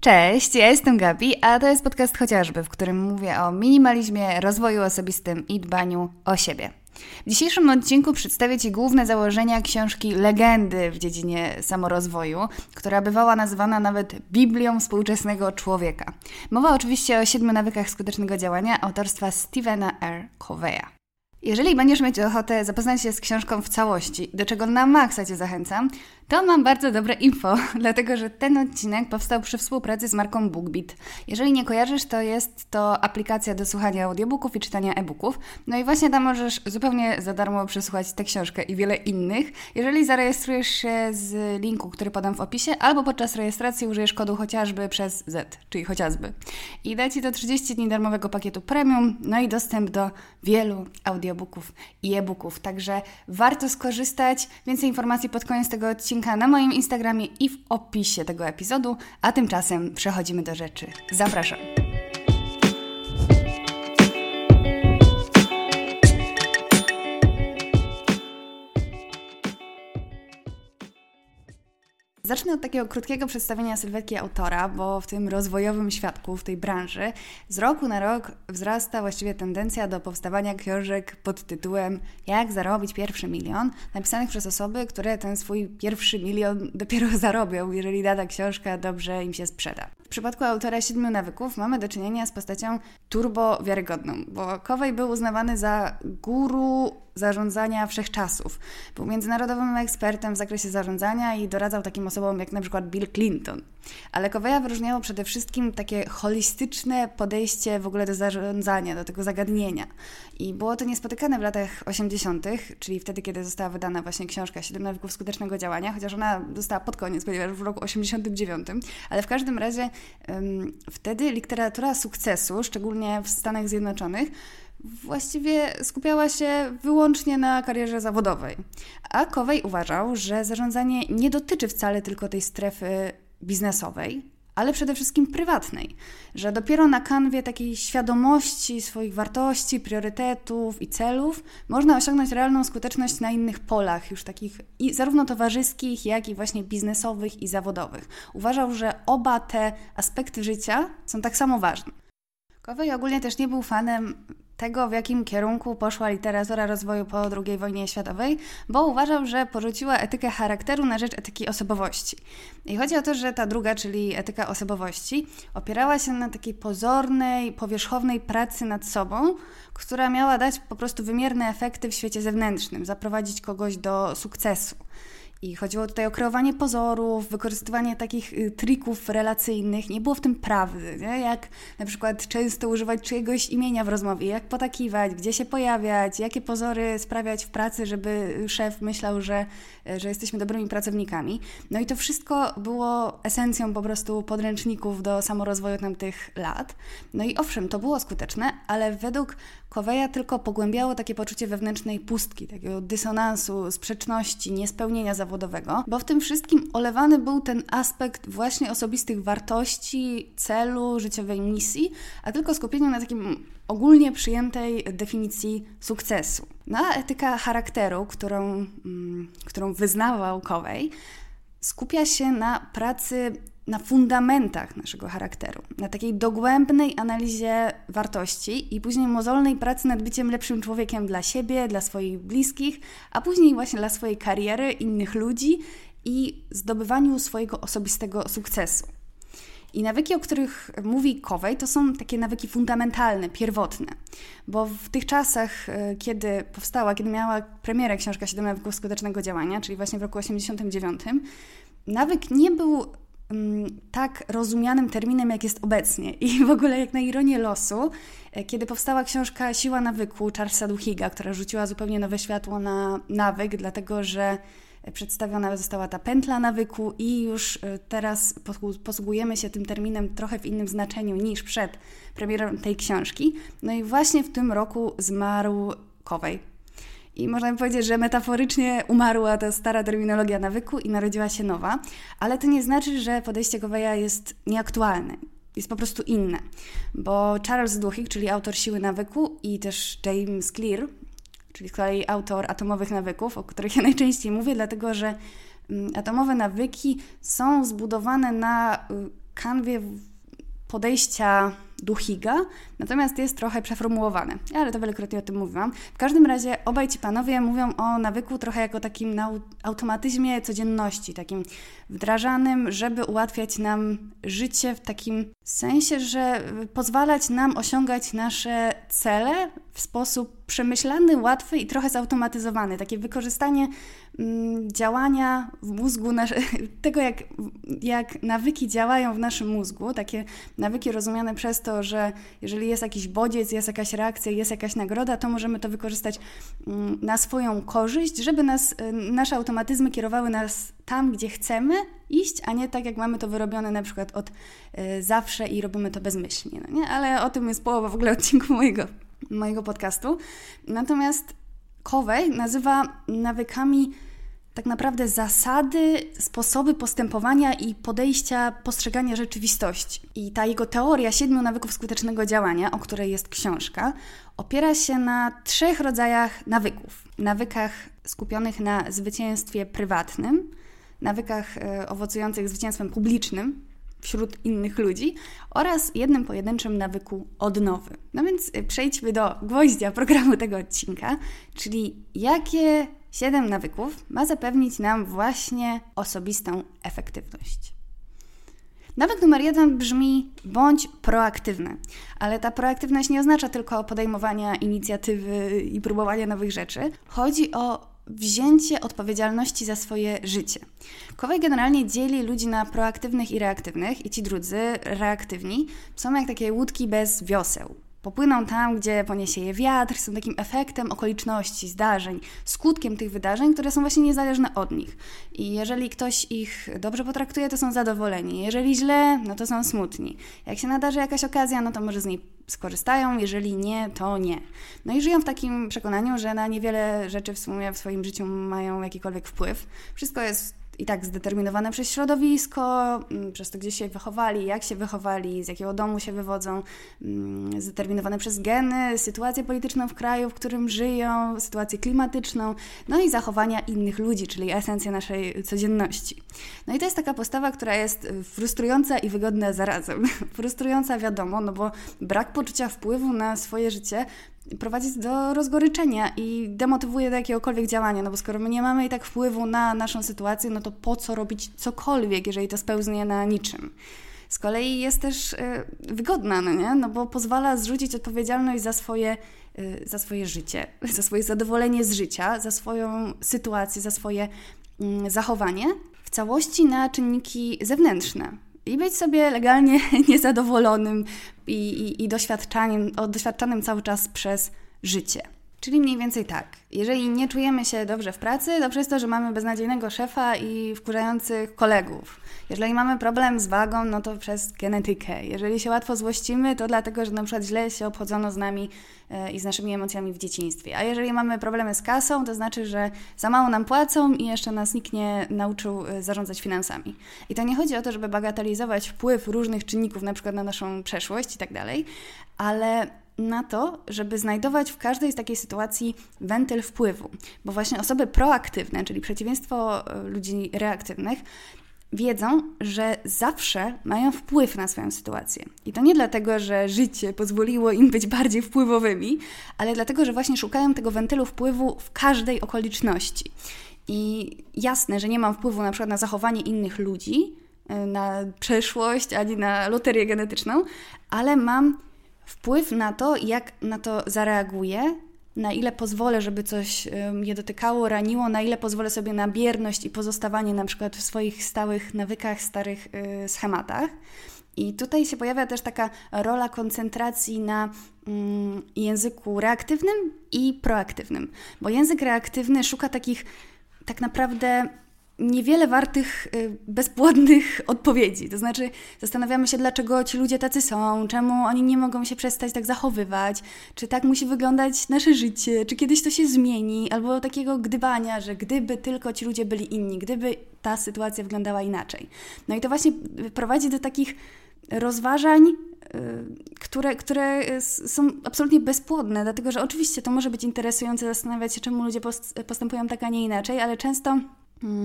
Cześć, ja jestem Gabi, a to jest podcast chociażby, w którym mówię o minimalizmie, rozwoju osobistym i dbaniu o siebie. W dzisiejszym odcinku przedstawię Ci główne założenia książki Legendy w dziedzinie samorozwoju, która bywała nazywana nawet Biblią współczesnego człowieka. Mowa oczywiście o siedmiu nawykach skutecznego działania autorstwa Stevena R. Coveya. Jeżeli będziesz mieć ochotę zapoznać się z książką w całości, do czego na maksa Cię zachęcam, to mam bardzo dobre info, dlatego że ten odcinek powstał przy współpracy z marką BookBeat. Jeżeli nie kojarzysz, to jest to aplikacja do słuchania audiobooków i czytania e-booków. No i właśnie tam możesz zupełnie za darmo przesłuchać tę książkę i wiele innych, jeżeli zarejestrujesz się z linku, który podam w opisie, albo podczas rejestracji użyjesz kodu chociażby przez Z, czyli chociażby. I da Ci to 30 dni darmowego pakietu premium, no i dostęp do wielu audiobooków i e-booków. Także warto skorzystać. Więcej informacji pod koniec tego odcinka linka na moim Instagramie i w opisie tego epizodu, a tymczasem przechodzimy do rzeczy. Zapraszam. Zacznę od takiego krótkiego przedstawienia sylwetki autora, bo w tym rozwojowym świadku, w tej branży, z roku na rok wzrasta właściwie tendencja do powstawania książek pod tytułem Jak zarobić pierwszy milion, napisanych przez osoby, które ten swój pierwszy milion dopiero zarobią, jeżeli dana książka dobrze im się sprzeda. W przypadku autora Siedmiu Nawyków mamy do czynienia z postacią turbo wiarygodną, bo Kowej był uznawany za guru zarządzania wszechczasów. Był międzynarodowym ekspertem w zakresie zarządzania i doradzał takim osobom jak na przykład Bill Clinton. Ale Coveya wyróżniało przede wszystkim takie holistyczne podejście w ogóle do zarządzania, do tego zagadnienia. I było to niespotykane w latach 80., czyli wtedy, kiedy została wydana właśnie książka Siedem nawyków skutecznego działania, chociaż ona została pod koniec, ponieważ w roku 89. Ale w każdym razie um, wtedy literatura sukcesu, szczególnie w Stanach Zjednoczonych, właściwie skupiała się wyłącznie na karierze zawodowej. A Kowej uważał, że zarządzanie nie dotyczy wcale tylko tej strefy biznesowej, ale przede wszystkim prywatnej, że dopiero na kanwie takiej świadomości swoich wartości, priorytetów i celów można osiągnąć realną skuteczność na innych polach, już takich i zarówno towarzyskich, jak i właśnie biznesowych i zawodowych. Uważał, że oba te aspekty życia są tak samo ważne. Kowej ogólnie też nie był fanem tego, w jakim kierunku poszła literatura rozwoju po II wojnie światowej, bo uważał, że porzuciła etykę charakteru na rzecz etyki osobowości. I chodzi o to, że ta druga, czyli etyka osobowości, opierała się na takiej pozornej, powierzchownej pracy nad sobą, która miała dać po prostu wymierne efekty w świecie zewnętrznym, zaprowadzić kogoś do sukcesu. I chodziło tutaj o kreowanie pozorów, wykorzystywanie takich y, trików relacyjnych. Nie było w tym prawdy, nie? jak na przykład często używać czyjegoś imienia w rozmowie, jak potakiwać, gdzie się pojawiać, jakie pozory sprawiać w pracy, żeby szef myślał, że, że jesteśmy dobrymi pracownikami. No i to wszystko było esencją po prostu podręczników do samorozwoju tamtych lat. No i owszem, to było skuteczne, ale według Koweja tylko pogłębiało takie poczucie wewnętrznej pustki, takiego dysonansu, sprzeczności, niespełnienia zawodowego, bo w tym wszystkim olewany był ten aspekt właśnie osobistych wartości, celu, życiowej misji, a tylko skupienie na takim ogólnie przyjętej definicji sukcesu. No a etyka charakteru, którą, mm, którą wyznawał Kowej, skupia się na pracy na fundamentach naszego charakteru, na takiej dogłębnej analizie wartości i później mozolnej pracy nad byciem lepszym człowiekiem dla siebie, dla swoich bliskich, a później właśnie dla swojej kariery, innych ludzi i zdobywaniu swojego osobistego sukcesu. I nawyki, o których mówi Kowej, to są takie nawyki fundamentalne, pierwotne. Bo w tych czasach, e, kiedy powstała, kiedy miała premierę książka 7 nawyków skutecznego działania, czyli właśnie w roku 89, nawyk nie był mm, tak rozumianym terminem, jak jest obecnie. I w ogóle, jak na ironię losu, e, kiedy powstała książka Siła nawyku Charlesa Duhiga, która rzuciła zupełnie nowe światło na nawyk, dlatego że przedstawiona została ta pętla nawyku i już e, teraz posługujemy się tym terminem trochę w innym znaczeniu niż przed premierą tej książki. No i właśnie w tym roku zmarł Kowej. I można by powiedzieć, że metaforycznie umarła ta stara terminologia nawyku i narodziła się nowa, ale to nie znaczy, że podejście Koweja jest nieaktualne. Jest po prostu inne, bo Charles Duhigg, czyli autor Siły Nawyku i też James Clear, czyli z kolei autor atomowych nawyków, o których ja najczęściej mówię, dlatego że mm, atomowe nawyki są zbudowane na y, kanwie podejścia Duhiga, natomiast jest trochę przeformułowane, ale to wielokrotnie o tym mówiłam. W każdym razie obaj ci panowie mówią o nawyku trochę jako takim automatyzmie codzienności, takim wdrażanym, żeby ułatwiać nam życie w takim sensie, że pozwalać nam osiągać nasze cele w sposób przemyślany, łatwy i trochę zautomatyzowany. Takie wykorzystanie mm, działania w mózgu, nasze, tego jak, jak nawyki działają w naszym mózgu, takie nawyki rozumiane przez to, że jeżeli jest jakiś bodziec, jest jakaś reakcja, jest jakaś nagroda, to możemy to wykorzystać mm, na swoją korzyść, żeby nas, y, nasze automatyzmy kierowały nas tam, gdzie chcemy iść, a nie tak, jak mamy to wyrobione na przykład od y, zawsze i robimy to bezmyślnie. No nie? Ale o tym jest połowa w ogóle odcinku mojego mojego podcastu. Natomiast Kowej nazywa nawykami tak naprawdę zasady, sposoby postępowania i podejścia postrzegania rzeczywistości. I ta jego teoria siedmiu nawyków skutecznego działania, o której jest książka, opiera się na trzech rodzajach nawyków. Nawykach skupionych na zwycięstwie prywatnym, nawykach e, owocujących zwycięstwem publicznym, wśród innych ludzi oraz jednym pojedynczym nawyku odnowy. No więc y, przejdźmy do gwoździa programu tego odcinka, czyli jakie siedem nawyków ma zapewnić nam właśnie osobistą efektywność. Nawyk numer jeden brzmi bądź proaktywny, ale ta proaktywność nie oznacza tylko podejmowania inicjatywy i próbowania nowych rzeczy. Chodzi o wzięcie odpowiedzialności za swoje życie. Kowej generalnie dzieli ludzi na proaktywnych i reaktywnych i ci drudzy, reaktywni, są jak takie łódki bez wioseł. Popłyną tam, gdzie poniesie je wiatr, są takim efektem okoliczności, zdarzeń, skutkiem tych wydarzeń, które są właśnie niezależne od nich. I jeżeli ktoś ich dobrze potraktuje, to są zadowoleni. Jeżeli źle, no to są smutni. Jak się nadarzy jakaś okazja, no to może z niej skorzystają, jeżeli nie, to nie. No i żyją w takim przekonaniu, że na niewiele rzeczy w sumie w swoim życiu mają jakikolwiek wpływ. Wszystko jest i tak zdeterminowane przez środowisko, mm, przez to, gdzie się wychowali, jak się wychowali, z jakiego domu się wywodzą, mm, zdeterminowane przez geny, sytuację polityczną w kraju, w którym żyją, sytuację klimatyczną, no i zachowania innych ludzi, czyli esencja naszej codzienności. No i to jest taka postawa, która jest frustrująca i wygodna zarazem. frustrująca wiadomo, no bo brak poczucia wpływu na swoje życie prowadzi do rozgoryczenia i demotywuje do jakiegokolwiek działania, no bo skoro my nie mamy i tak wpływu na naszą sytuację, no to po co robić cokolwiek, jeżeli to spełznie na niczym. Z kolei jest też y, wygodna, no nie? No bo pozwala zrzucić odpowiedzialność za swoje, y, za swoje życie, za swoje zadowolenie z życia, za swoją sytuację, za swoje y, zachowanie w całości na czynniki zewnętrzne i być sobie legalnie niezadowolonym i, i, i doświadczanym, doświadczanym cały czas przez życie. Czyli mniej więcej tak. Jeżeli nie czujemy się dobrze w pracy, to przez to, że mamy beznadziejnego szefa i wkurzających kolegów. Jeżeli mamy problem z wagą, no to przez genetykę. Jeżeli się łatwo złościmy, to dlatego, że na przykład źle się obchodzono z nami e, i z naszymi emocjami w dzieciństwie. A jeżeli mamy problemy z kasą, to znaczy, że za mało nam płacą i jeszcze nas nikt nie nauczył e, zarządzać finansami. I to nie chodzi o to, żeby bagatelizować wpływ różnych czynników, na przykład na naszą przeszłość i tak dalej, ale na to, żeby znajdować w każdej z takiej sytuacji wentyl wpływu. Bo właśnie osoby proaktywne, czyli przeciwieństwo e, ludzi reaktywnych, wiedzą, że zawsze mają wpływ na swoją sytuację. I to nie dlatego, że życie pozwoliło im być bardziej wpływowymi, ale dlatego, że właśnie szukają tego wentylu wpływu w każdej okoliczności. I jasne, że nie mam wpływu na przykład na zachowanie innych ludzi, e, na przeszłość ani na loterię genetyczną, ale mam wpływ na to, jak na to zareaguję, na ile pozwolę, żeby coś mnie dotykało, raniło, na ile pozwolę sobie na bierność i pozostawanie na przykład w swoich stałych nawykach, starych y, schematach. I tutaj się pojawia też taka rola koncentracji na mm, języku reaktywnym i proaktywnym, bo język reaktywny szuka takich tak naprawdę niewiele wartych, y, bezpłodnych odpowiedzi. To znaczy, zastanawiamy się, dlaczego ci ludzie tacy są, czemu oni nie mogą się przestać tak zachowywać, czy tak musi wyglądać nasze życie, czy kiedyś to się zmieni, albo takiego gdybania, że gdyby tylko ci ludzie byli inni, gdyby ta sytuacja wyglądała inaczej. No i to właśnie prowadzi do takich rozważań, y, które, które są absolutnie bezpłodne, dlatego że oczywiście to może być interesujące zastanawiać się, czemu ludzie postępują tak, a nie inaczej, ale często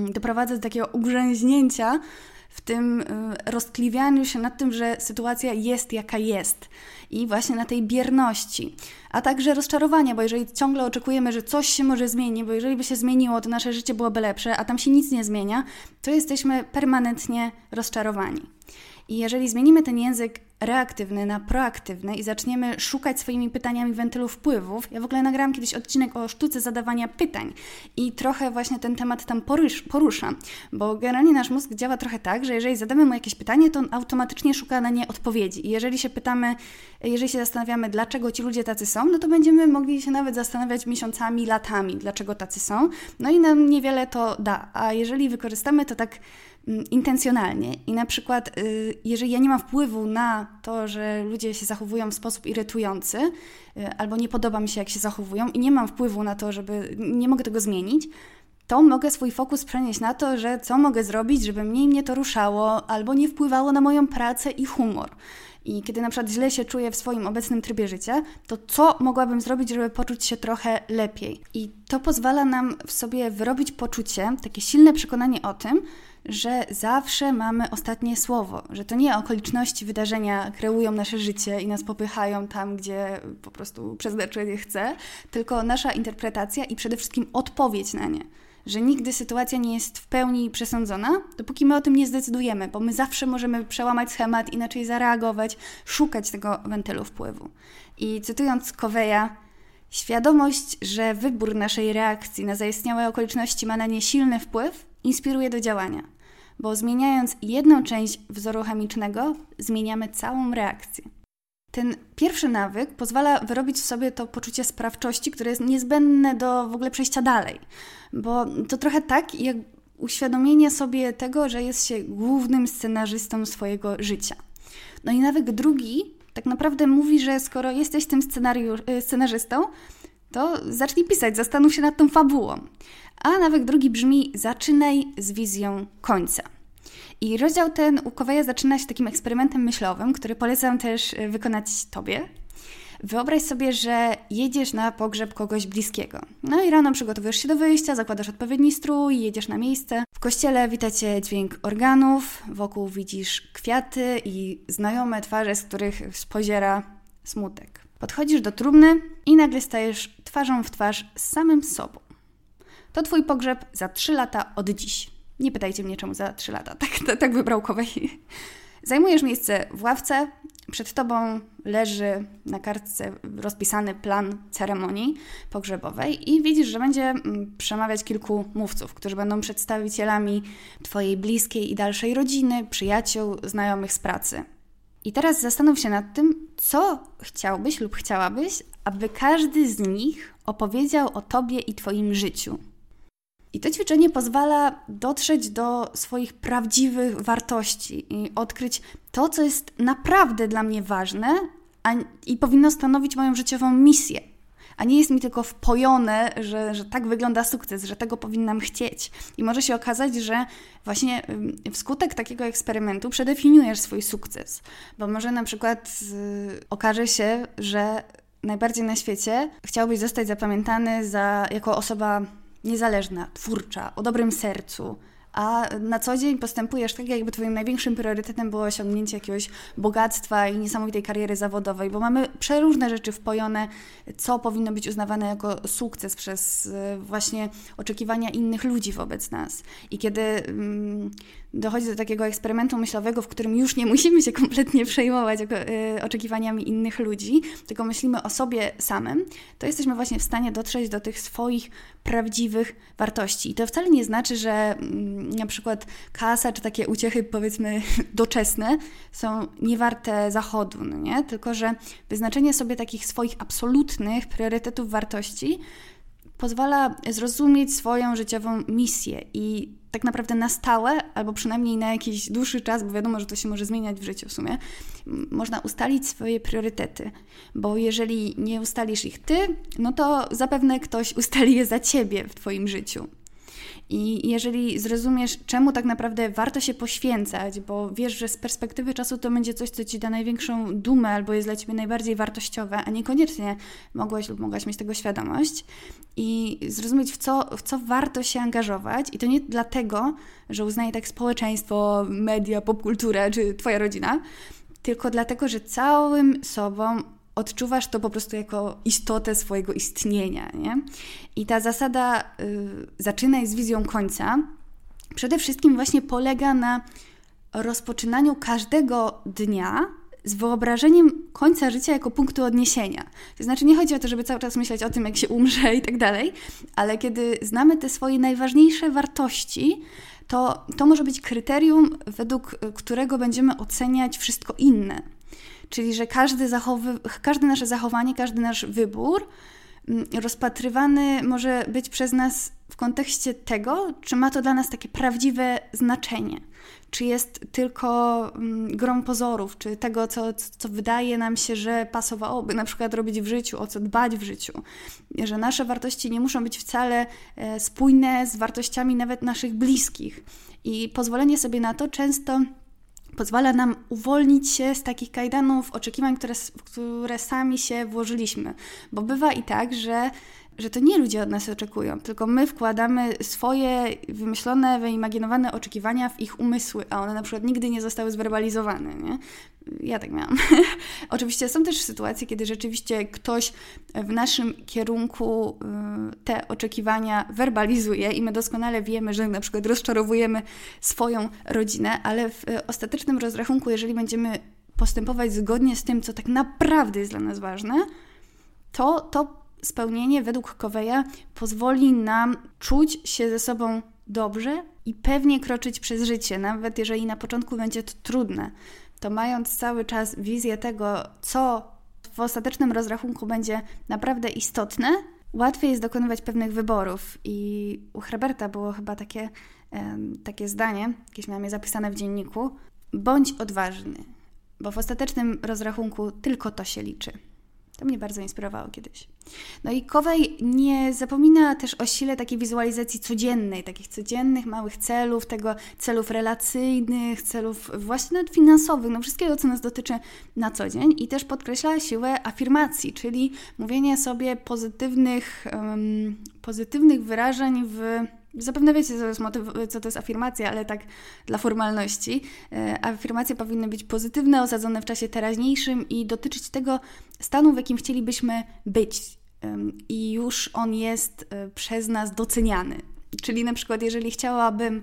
doprowadza do takiego ugrzęźnięcia w tym y, roztkliwianiu się nad tym, że sytuacja jest jaka jest i właśnie na tej bierności, a także rozczarowania, bo jeżeli ciągle oczekujemy, że coś się może zmieni, bo jeżeli by się zmieniło, to nasze życie byłoby lepsze, a tam się nic nie zmienia, to jesteśmy permanentnie rozczarowani. I jeżeli zmienimy ten język reaktywny na proaktywny i zaczniemy szukać swoimi pytaniami wentylu wpływów. Ja w ogóle nagrałam kiedyś odcinek o sztuce zadawania pytań i trochę właśnie ten temat tam porusz, poruszam, bo generalnie nasz mózg działa trochę tak, że jeżeli zadamy mu jakieś pytanie, to on automatycznie szuka na nie odpowiedzi. I jeżeli się pytamy, jeżeli się zastanawiamy, dlaczego ci ludzie tacy są, no to będziemy mogli się nawet zastanawiać miesiącami, latami, dlaczego tacy są. No i nam niewiele to da. A jeżeli wykorzystamy to tak intencjonalnie. I na przykład, y, jeżeli ja nie mam wpływu na to, że ludzie się zachowują w sposób irytujący, y, albo nie podoba mi się, jak się zachowują, i nie mam wpływu na to, żeby nie mogę tego zmienić, to mogę swój fokus przenieść na to, że co mogę zrobić, żeby mniej mnie to ruszało, albo nie wpływało na moją pracę i humor. I kiedy na przykład źle się czuję w swoim obecnym trybie życia, to co mogłabym zrobić, żeby poczuć się trochę lepiej? I to pozwala nam w sobie wyrobić poczucie, takie silne przekonanie o tym, że zawsze mamy ostatnie słowo, że to nie okoliczności, wydarzenia kreują nasze życie i nas popychają tam, gdzie po prostu przeznaczenie chce, tylko nasza interpretacja i przede wszystkim odpowiedź na nie. Że nigdy sytuacja nie jest w pełni przesądzona, dopóki my o tym nie zdecydujemy, bo my zawsze możemy przełamać schemat, inaczej zareagować, szukać tego wentylu wpływu. I cytując Coveya, świadomość, że wybór naszej reakcji na zaistniałe okoliczności ma na nie silny wpływ, inspiruje do działania bo zmieniając jedną część wzoru chemicznego, zmieniamy całą reakcję. Ten pierwszy nawyk pozwala wyrobić w sobie to poczucie sprawczości, które jest niezbędne do w ogóle przejścia dalej, bo to trochę tak jak uświadomienie sobie tego, że jest się głównym scenarzystą swojego życia. No i nawyk drugi tak naprawdę mówi, że skoro jesteś tym y, scenarzystą, to zacznij pisać, zastanów się nad tą fabułą. A nawyk drugi brzmi: zaczynaj z wizją końca. I rozdział ten u Koweja zaczyna się takim eksperymentem myślowym, który polecam też e, wykonać Tobie. Wyobraź sobie, że jedziesz na pogrzeb kogoś bliskiego. No i rano przygotowujesz się do wyjścia, zakładasz odpowiedni strój, jedziesz na miejsce. W kościele wita cię dźwięk organów, wokół widzisz kwiaty i znajome twarze, z których spoziera smutek. Podchodzisz do trumny i nagle stajesz twarzą w twarz z samym sobą. To twój pogrzeb za trzy lata od dziś. Nie pytajcie mnie, czemu za trzy lata. Tak, tak, tak wybrał Kowej. Zajmujesz miejsce w ławce, przed tobą leży na kartce rozpisany plan ceremonii pogrzebowej i widzisz, że będzie mm, przemawiać kilku mówców, którzy będą przedstawicielami Twojej bliskiej i dalszej rodziny, przyjaciół, znajomych z pracy. I teraz zastanów się nad tym, co chciałbyś lub chciałabyś, aby każdy z nich opowiedział o Tobie i Twoim życiu. I to ćwiczenie pozwala dotrzeć do swoich prawdziwych wartości i odkryć to, co jest naprawdę dla mnie ważne a, i powinno stanowić moją życiową misję. A nie jest mi tylko wpojone, że, że tak wygląda sukces, że tego powinnam chcieć. I może się okazać, że właśnie wskutek takiego eksperymentu przedefiniujesz swój sukces. Bo może na przykład yy, okaże się, że najbardziej na świecie chciałbyś zostać zapamiętany za, jako osoba niezależna, twórcza, o dobrym sercu, a na co dzień postępujesz tak, jakby Twoim największym priorytetem było osiągnięcie jakiegoś bogactwa i niesamowitej kariery zawodowej, bo mamy przeróżne rzeczy wpojone, co powinno być uznawane jako sukces przez y, właśnie oczekiwania innych ludzi wobec nas. I kiedy mm, dochodzi do takiego eksperymentu myślowego, w którym już nie musimy się kompletnie przejmować y, oczekiwaniami innych ludzi, tylko myślimy o sobie samym, to jesteśmy właśnie w stanie dotrzeć do tych swoich prawdziwych wartości. I to wcale nie znaczy, że mm, na przykład kasa czy takie uciechy, powiedzmy, doczesne są niewarte zachodu, no nie? Tylko, że wyznaczenie sobie takich swoich absolutnych priorytetów wartości pozwala zrozumieć swoją życiową misję i tak naprawdę na stałe, albo przynajmniej na jakiś dłuższy czas, bo wiadomo, że to się może zmieniać w życiu w sumie, można ustalić swoje priorytety. Bo jeżeli nie ustalisz ich ty, no to zapewne ktoś ustali je za ciebie w twoim życiu. I jeżeli zrozumiesz, czemu tak naprawdę warto się poświęcać, bo wiesz, że z perspektywy czasu to będzie coś, co ci da największą dumę albo jest dla ciebie najbardziej wartościowe, a niekoniecznie mogłaś lub mogłaś mieć tego świadomość, i zrozumieć, w co, w co warto się angażować. I to nie dlatego, że uznaje tak społeczeństwo, media, popkulturę czy Twoja rodzina, tylko dlatego, że całym sobą odczuwasz to po prostu jako istotę swojego istnienia. Nie? I ta zasada y, zaczynaj z wizją końca przede wszystkim właśnie polega na rozpoczynaniu każdego dnia z wyobrażeniem końca życia jako punktu odniesienia. To znaczy, nie chodzi o to, żeby cały czas myśleć o tym, jak się umrze i tak dalej, ale kiedy znamy te swoje najważniejsze wartości, to to może być kryterium, według którego będziemy oceniać wszystko inne. Czyli, że każdy, zachowy, każde nasze zachowanie, każdy nasz wybór mm, rozpatrywany może być przez nas w kontekście tego, czy ma to dla nas takie prawdziwe znaczenie czy jest tylko mm, grą pozorów, czy tego, co, co wydaje nam się, że pasowałoby na przykład robić w życiu, o co dbać w życiu. Że nasze wartości nie muszą być wcale e, spójne z wartościami nawet naszych bliskich. I pozwolenie sobie na to często pozwala nam uwolnić się z takich kajdanów oczekiwań, które, które sami się włożyliśmy. Bo bywa i tak, że że to nie ludzie od nas oczekują, tylko my wkładamy swoje wymyślone, wyimaginowane oczekiwania w ich umysły, a one na przykład nigdy nie zostały zwerbalizowane. Nie? Ja tak miałam. Oczywiście są też sytuacje, kiedy rzeczywiście ktoś w naszym kierunku y, te oczekiwania werbalizuje i my doskonale wiemy, że na przykład rozczarowujemy swoją rodzinę, ale w ostatecznym rozrachunku, jeżeli będziemy postępować zgodnie z tym, co tak naprawdę jest dla nas ważne, to to spełnienie według Coveya pozwoli nam czuć się ze sobą dobrze i pewnie kroczyć przez życie, nawet jeżeli na początku będzie to trudne. To mając cały czas wizję tego, co w ostatecznym rozrachunku będzie naprawdę istotne, łatwiej jest dokonywać pewnych wyborów. I u Herberta było chyba takie, takie zdanie, jakieś miałam je zapisane w dzienniku: bądź odważny, bo w ostatecznym rozrachunku tylko to się liczy. To mnie bardzo inspirowało kiedyś. No i Kowej nie zapomina też o sile takiej wizualizacji codziennej, takich codziennych, małych celów, tego celów relacyjnych, celów właśnie nawet finansowych, no wszystkiego, co nas dotyczy na co dzień i też podkreśla siłę afirmacji, czyli mówienie sobie pozytywnych, um, pozytywnych wyrażeń w Zapewne wiecie, co to, jest motyw, co to jest afirmacja, ale tak dla formalności. E, afirmacje powinny być pozytywne, osadzone w czasie teraźniejszym i dotyczyć tego stanu, w jakim chcielibyśmy być. I już on jest e, przez nas doceniany. Czyli na przykład, jeżeli chciałabym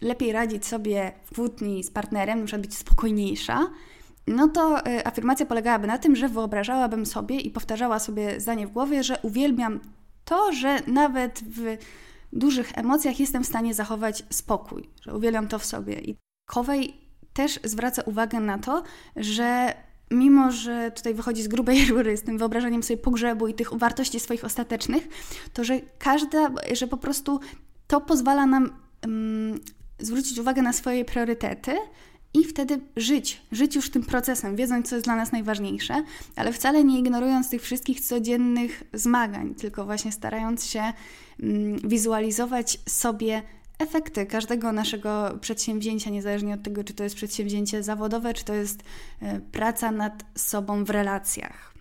lepiej radzić sobie w kłótni z partnerem, przykład być spokojniejsza, no to e, afirmacja polegałaby na tym, że wyobrażałabym sobie i powtarzała sobie zdanie w głowie, że uwielbiam to, że nawet w dużych emocjach jestem w stanie zachować spokój, że uwielbiam to w sobie. I Kowej też zwraca uwagę na to, że mimo, że tutaj wychodzi z grubej rury z tym wyobrażeniem sobie pogrzebu i tych wartości swoich ostatecznych, to że każda, że po prostu to pozwala nam um, zwrócić uwagę na swoje priorytety, i wtedy żyć, żyć już tym procesem, wiedząc, co jest dla nas najważniejsze, ale wcale nie ignorując tych wszystkich codziennych zmagań, tylko właśnie starając się mm, wizualizować sobie efekty każdego naszego przedsięwzięcia, niezależnie od tego, czy to jest przedsięwzięcie zawodowe, czy to jest e, praca nad sobą w relacjach.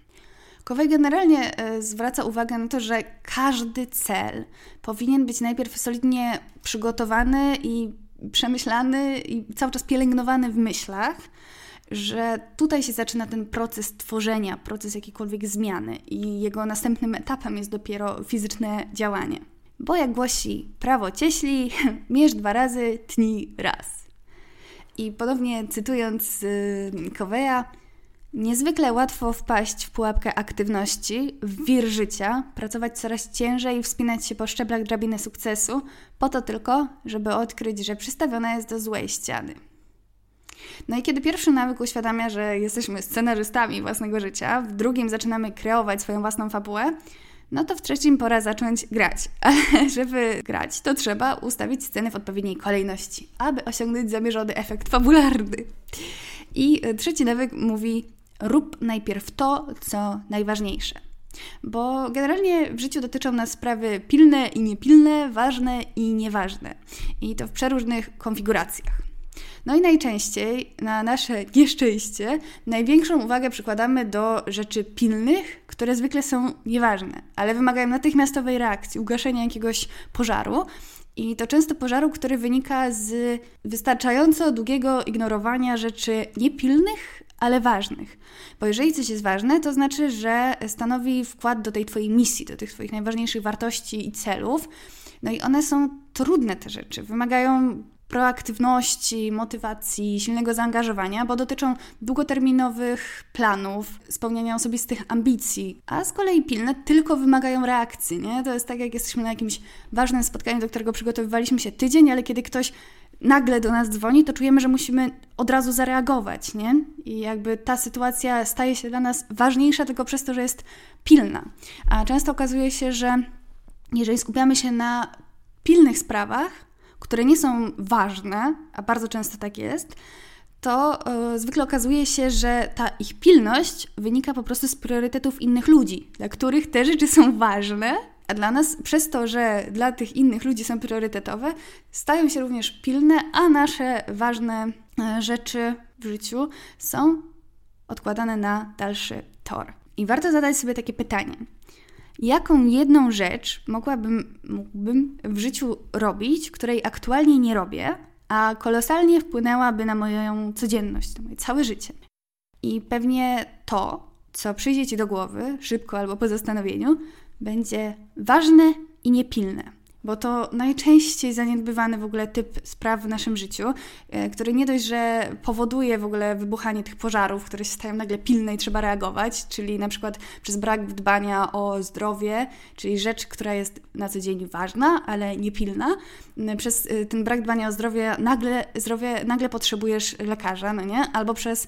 Kowej generalnie e, zwraca uwagę na to, że każdy cel powinien być najpierw solidnie przygotowany i przemyślany i cały czas pielęgnowany w myślach, że tutaj się zaczyna ten proces tworzenia, proces jakiejkolwiek zmiany i jego następnym etapem jest dopiero fizyczne działanie. Bo jak głosi prawo cieśli, mierz dwa razy, tnij raz. I podobnie cytując Koweja, Niezwykle łatwo wpaść w pułapkę aktywności, w wir życia, pracować coraz ciężej i wspinać się po szczeblach drabiny sukcesu, po to tylko, żeby odkryć, że przystawiona jest do złej ściany. No i kiedy pierwszy nawyk uświadamia, że jesteśmy scenarzystami własnego życia, w drugim zaczynamy kreować swoją własną fabułę, no to w trzecim pora zacząć grać. Ale żeby grać, to trzeba ustawić sceny w odpowiedniej kolejności, aby osiągnąć zamierzony efekt fabularny. I trzeci nawyk mówi rób najpierw to, co najważniejsze. bo generalnie w życiu dotyczą nas sprawy pilne i niepilne, ważne i nieważne. I to w przeróżnych konfiguracjach. No i najczęściej, na nasze nieszczęście, największą uwagę przykładamy do rzeczy pilnych, które zwykle są nieważne, ale wymagają natychmiastowej reakcji, ugaszenia jakiegoś pożaru. I to często pożaru, który wynika z wystarczająco długiego ignorowania rzeczy niepilnych, ale ważnych. Bo jeżeli coś jest ważne, to znaczy, że stanowi wkład do tej Twojej misji, do tych Twoich najważniejszych wartości i celów. No i one są trudne, te rzeczy, wymagają proaktywności, motywacji, silnego zaangażowania, bo dotyczą długoterminowych planów, spełniania osobistych ambicji, a z kolei pilne tylko wymagają reakcji, nie? To jest tak, jak jesteśmy na jakimś ważnym spotkaniu, do którego przygotowywaliśmy się tydzień, ale kiedy ktoś nagle do nas dzwoni, to czujemy, że musimy od razu zareagować, nie? I jakby ta sytuacja staje się dla nas ważniejsza tylko przez to, że jest pilna. A często okazuje się, że jeżeli skupiamy się na pilnych sprawach, które nie są ważne, a bardzo często tak jest, to yy, zwykle okazuje się, że ta ich pilność wynika po prostu z priorytetów innych ludzi, dla których te rzeczy są ważne, a dla nas przez to, że dla tych innych ludzi są priorytetowe, stają się również pilne, a nasze ważne yy, rzeczy w życiu są odkładane na dalszy tor. I warto zadać sobie takie pytanie jaką jedną rzecz mogłabym, mógłbym w życiu robić, której aktualnie nie robię, a kolosalnie wpłynęłaby na moją codzienność, na moje całe życie. I pewnie to, co przyjdzie Ci do głowy, szybko albo po zastanowieniu, będzie ważne i niepilne bo to najczęściej zaniedbywany w ogóle typ spraw w naszym życiu, e, który nie dość, że powoduje w ogóle wybuchanie tych pożarów, które się stają nagle pilne i trzeba reagować, czyli na przykład przez brak dbania o zdrowie, czyli rzecz, która jest na co dzień ważna, ale niepilna. Przez e, ten brak dbania o zdrowie nagle, zdrowie, nagle potrzebujesz lekarza, no nie? Albo przez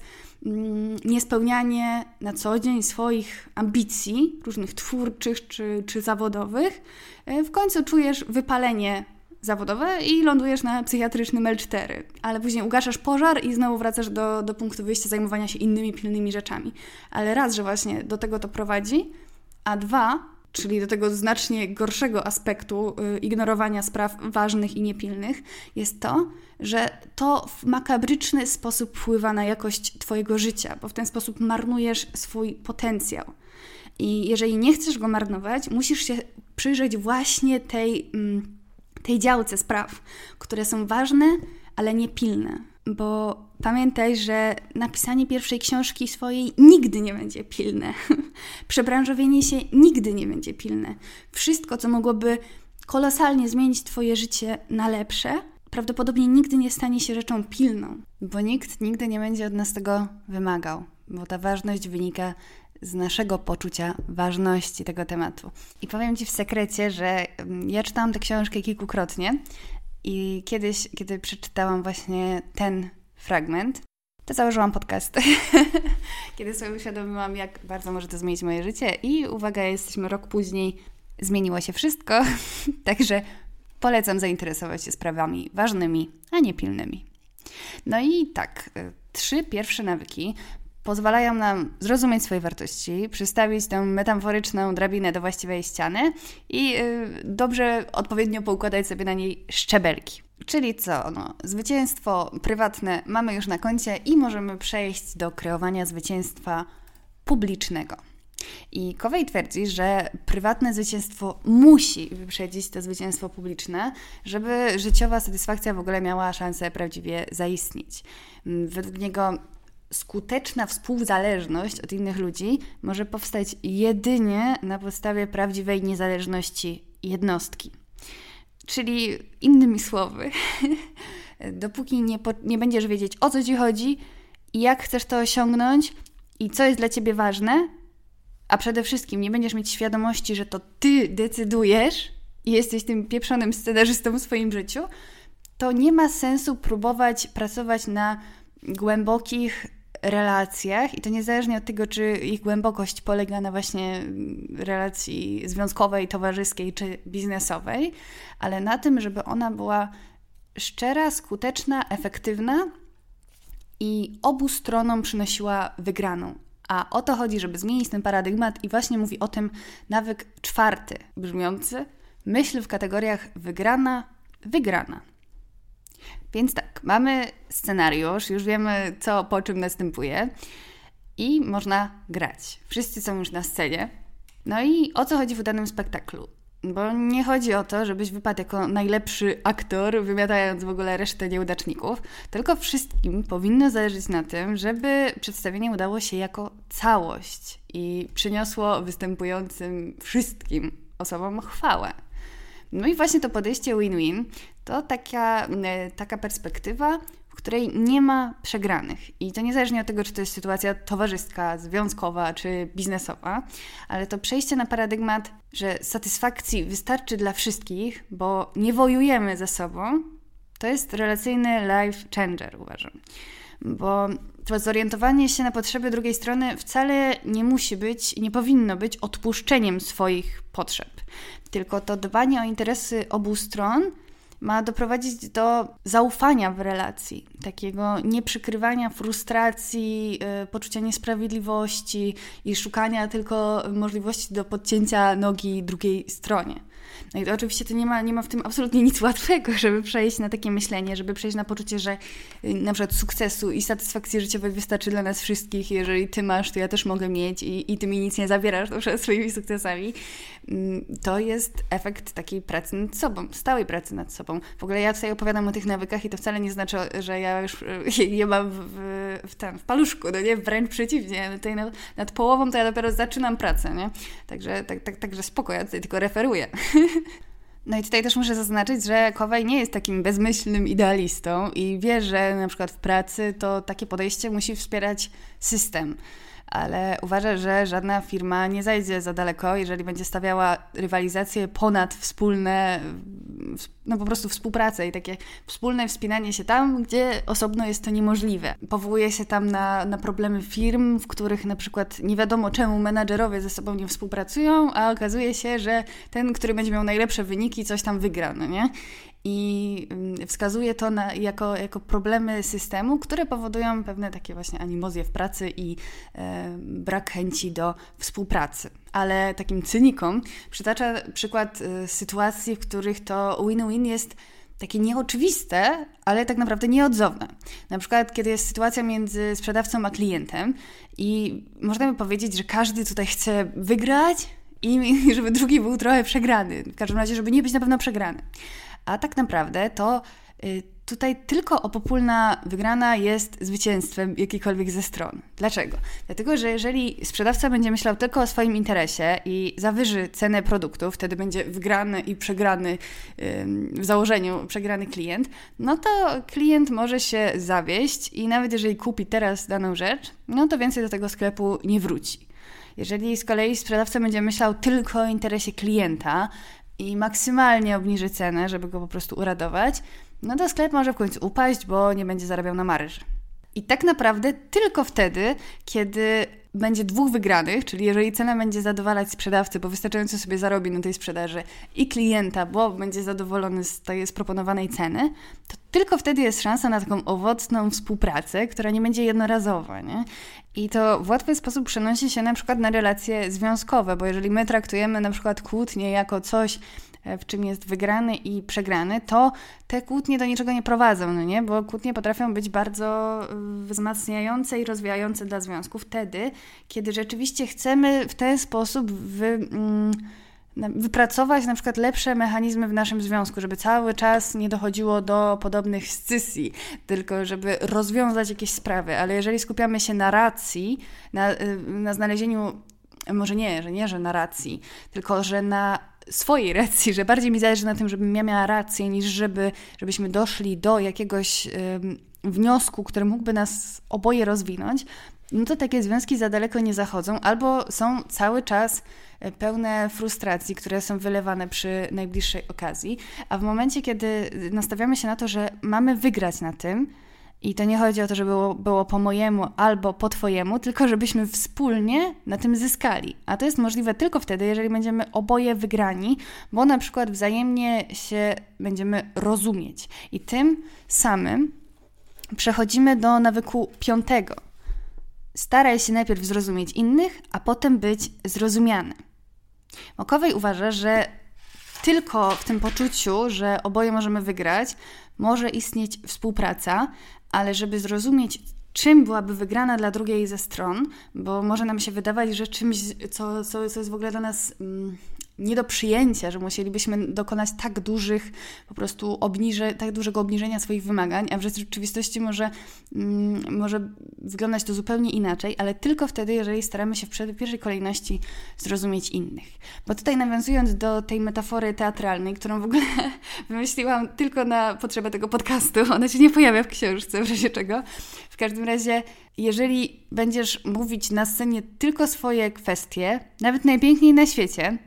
niespełnianie na co dzień swoich ambicji, różnych twórczych czy, czy zawodowych, E, w końcu czujesz wypalenie zawodowe i lądujesz na psychiatrycznym L4, ale później ugaszasz pożar i znowu wracasz do, do punktu wyjścia zajmowania się innymi pilnymi rzeczami. Ale raz, że właśnie do tego to prowadzi, a dwa, czyli do tego znacznie gorszego aspektu y, ignorowania spraw ważnych i niepilnych, jest to, że to w makabryczny sposób wpływa na jakość Twojego życia, bo w ten sposób marnujesz swój potencjał. I jeżeli nie chcesz go marnować, musisz się przyjrzeć właśnie tej, mm, tej działce spraw, które są ważne, ale nie pilne. Bo pamiętaj, że napisanie pierwszej książki swojej nigdy nie będzie pilne. Przebranżowienie się nigdy nie będzie pilne. Wszystko, co mogłoby kolosalnie zmienić Twoje życie na lepsze, prawdopodobnie nigdy nie stanie się rzeczą pilną. Bo nikt nigdy nie będzie od nas tego wymagał, bo ta ważność wynika z naszego poczucia ważności tego tematu. I powiem Ci w sekrecie, że mm, ja czytałam tę książkę kilkukrotnie i kiedyś, kiedy przeczytałam właśnie ten fragment, to założyłam podcast. kiedy sobie uświadomiłam, jak bardzo może to zmienić moje życie i uwaga, jesteśmy rok później, zmieniło się wszystko, także polecam zainteresować się sprawami ważnymi, a nie pilnymi. No i tak, y, trzy pierwsze nawyki pozwalają nam zrozumieć swoje wartości, przystawić tę metaforyczną drabinę do właściwej ściany i yy, dobrze, odpowiednio poukładać sobie na niej szczebelki. Czyli co? No, zwycięstwo prywatne mamy już na koncie i możemy przejść do kreowania zwycięstwa publicznego. I Kowej twierdzi, że prywatne zwycięstwo musi wyprzedzić to zwycięstwo publiczne, żeby życiowa satysfakcja w ogóle miała szansę prawdziwie zaistnieć. Według niego skuteczna współzależność od innych ludzi może powstać jedynie na podstawie prawdziwej niezależności jednostki. Czyli innymi słowy, dopóki nie, po, nie będziesz wiedzieć o co ci chodzi jak chcesz to osiągnąć i co jest dla ciebie ważne, a przede wszystkim nie będziesz mieć świadomości, że to ty decydujesz i jesteś tym pieprzonym scenarzystą w swoim życiu, to nie ma sensu próbować pracować na głębokich relacjach i to niezależnie od tego, czy ich głębokość polega na właśnie relacji związkowej, towarzyskiej czy biznesowej, ale na tym, żeby ona była szczera, skuteczna, efektywna i obu stronom przynosiła wygraną, A o to chodzi, żeby zmienić ten paradygmat i właśnie mówi o tym nawyk czwarty, brzmiący myśl w kategoriach wygrana, wygrana. Więc tak, mamy scenariusz, już wiemy co po czym następuje i można grać. Wszyscy są już na scenie. No i o co chodzi w danym spektaklu? Bo nie chodzi o to, żebyś wypadł jako najlepszy aktor, wymiatając w ogóle resztę nieudaczników, tylko wszystkim powinno zależeć na tym, żeby przedstawienie udało się jako całość i przyniosło występującym wszystkim osobom chwałę. No i właśnie to podejście win-win to taka, e, taka perspektywa, w której nie ma przegranych. I to niezależnie od tego, czy to jest sytuacja towarzyska, związkowa czy biznesowa, ale to przejście na paradygmat, że satysfakcji wystarczy dla wszystkich, bo nie wojujemy ze sobą, to jest relacyjny life changer, uważam. Bo to zorientowanie się na potrzeby drugiej strony wcale nie musi być i nie powinno być odpuszczeniem swoich potrzeb, tylko to dbanie o interesy obu stron ma doprowadzić do zaufania w relacji, takiego nieprzykrywania frustracji, yy, poczucia niesprawiedliwości i szukania tylko możliwości do podcięcia nogi drugiej stronie. No i to oczywiście to nie ma, nie ma w tym absolutnie nic łatwego, żeby przejść na takie myślenie, żeby przejść na poczucie, że y, na przykład sukcesu i satysfakcji życiowej wystarczy dla nas wszystkich. Jeżeli ty masz, to ja też mogę mieć i, i ty mi nic nie zabierasz to swoimi sukcesami. Mm, to jest efekt takiej pracy nad sobą, stałej pracy nad sobą. W ogóle ja tutaj opowiadam o tych nawykach i to wcale nie znaczy, że ja już y, je mam w, w, ten, w paluszku, no nie? Wręcz przeciwnie. Tutaj nad, nad połową to ja dopiero zaczynam pracę, nie? Także, tak, tak, także spoko, ja tutaj tylko referuję. No i tutaj też muszę zaznaczyć, że Kowej nie jest takim bezmyślnym idealistą i wie, że na przykład w pracy to takie podejście musi wspierać system ale uważa, że żadna firma nie zajdzie za daleko, jeżeli będzie stawiała rywalizację ponad wspólne, no po prostu współpracę i takie wspólne wspinanie się tam, gdzie osobno jest to niemożliwe. Powołuje się tam na, na problemy firm, w których na przykład nie wiadomo czemu menadżerowie ze sobą nie współpracują, a okazuje się, że ten, który będzie miał najlepsze wyniki, coś tam wygra, no nie? I mm, wskazuje to na, jako, jako problemy systemu, które powodują pewne takie właśnie animozje w pracy i e, brak chęci do współpracy. Ale takim cynikom przytacza przykład e, sytuacji, w których to win-win jest takie nieoczywiste, ale tak naprawdę nieodzowne. Na przykład, kiedy jest sytuacja między sprzedawcą a klientem i można by powiedzieć, że każdy tutaj chce wygrać i żeby drugi był trochę przegrany. W każdym razie, żeby nie być na pewno przegrany a tak naprawdę to y, tutaj tylko opopólna wygrana jest zwycięstwem jakiejkolwiek ze stron. Dlaczego? Dlatego, że jeżeli sprzedawca będzie myślał tylko o swoim interesie i zawyży cenę produktu, wtedy będzie wygrany i przegrany w założeniu przegrany klient, no to klient może się zawieść i nawet jeżeli kupi teraz daną rzecz, no to więcej do tego sklepu nie wróci. Jeżeli z kolei sprzedawca będzie myślał tylko o interesie klienta, i maksymalnie obniży cenę, żeby go po prostu uradować, no to sklep może w końcu upaść, bo nie będzie zarabiał na maryż. I tak naprawdę tylko wtedy, kiedy będzie dwóch wygranych, czyli jeżeli cena będzie zadowalać sprzedawcy, bo wystarczająco sobie zarobi na tej sprzedaży i klienta, bo będzie zadowolony z tej proponowanej ceny, to tylko wtedy jest szansa na taką owocną współpracę, która nie będzie jednorazowa. Nie? I to w łatwy sposób przenosi się na przykład na relacje związkowe, bo jeżeli my traktujemy na przykład kłótnie jako coś, w czym jest wygrany i przegrany, to te kłótnie do niczego nie prowadzą, no nie? Bo kłótnie potrafią być bardzo y, wzmacniające i rozwijające dla związku wtedy, kiedy rzeczywiście chcemy w ten sposób wy, mm, wypracować na przykład lepsze mechanizmy w naszym związku, żeby cały czas nie dochodziło do podobnych scysji, tylko żeby rozwiązać jakieś sprawy. Ale jeżeli skupiamy się na racji, na, y, na znalezieniu, może nie, że nie, że na racji, tylko że na swojej racji, że bardziej mi zależy na tym, żebym ja miała rację, niż żeby, żebyśmy doszli do jakiegoś wniosku, który mógłby nas oboje rozwinąć, no to takie związki za daleko nie zachodzą, albo są cały czas e, pełne frustracji, które są wylewane przy najbliższej okazji, a w momencie, kiedy nastawiamy się na to, że mamy wygrać na tym, i to nie chodzi o to, żeby było, było po mojemu albo po twojemu, tylko żebyśmy wspólnie na tym zyskali. A to jest możliwe tylko wtedy, jeżeli będziemy oboje wygrani, bo na przykład wzajemnie się będziemy rozumieć. I tym samym przechodzimy do nawyku piątego. staraj się najpierw zrozumieć innych, a potem być zrozumiany. Makowej uważa, że tylko w tym poczuciu, że oboje możemy wygrać, może istnieć współpraca, ale żeby zrozumieć, czym byłaby wygrana dla drugiej ze stron, bo może nam się wydawać, że czymś, co, co, co jest w ogóle dla nas mm, nie do przyjęcia, że musielibyśmy dokonać tak dużych, po prostu obniże, tak dużego obniżenia swoich wymagań, a w rzeczywistości może, mm, może wyglądać to zupełnie inaczej, ale tylko wtedy, jeżeli staramy się w pierwszej kolejności zrozumieć innych. Bo tutaj nawiązując do tej metafory teatralnej, którą w ogóle wymyśliłam tylko na potrzebę tego podcastu, ona się nie pojawia w książce, w razie czego. W każdym razie, jeżeli będziesz mówić na scenie tylko swoje kwestie, nawet najpiękniej na świecie,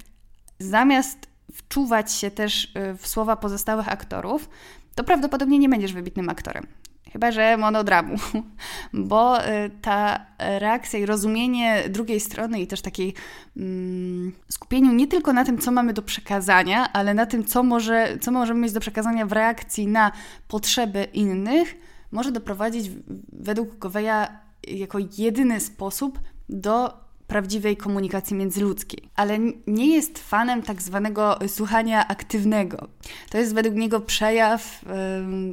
zamiast wczuwać się też y, w słowa pozostałych aktorów, to prawdopodobnie nie będziesz wybitnym aktorem. Chyba, że monodramu, bo y, ta reakcja i rozumienie drugiej strony i też takiej mm, skupieniu nie tylko na tym, co mamy do przekazania, ale na tym, co, może, co możemy mieć do przekazania w reakcji na potrzeby innych, może doprowadzić według Goweja jako jedyny sposób do prawdziwej komunikacji międzyludzkiej, ale nie jest fanem tak zwanego słuchania aktywnego. To jest według niego przejaw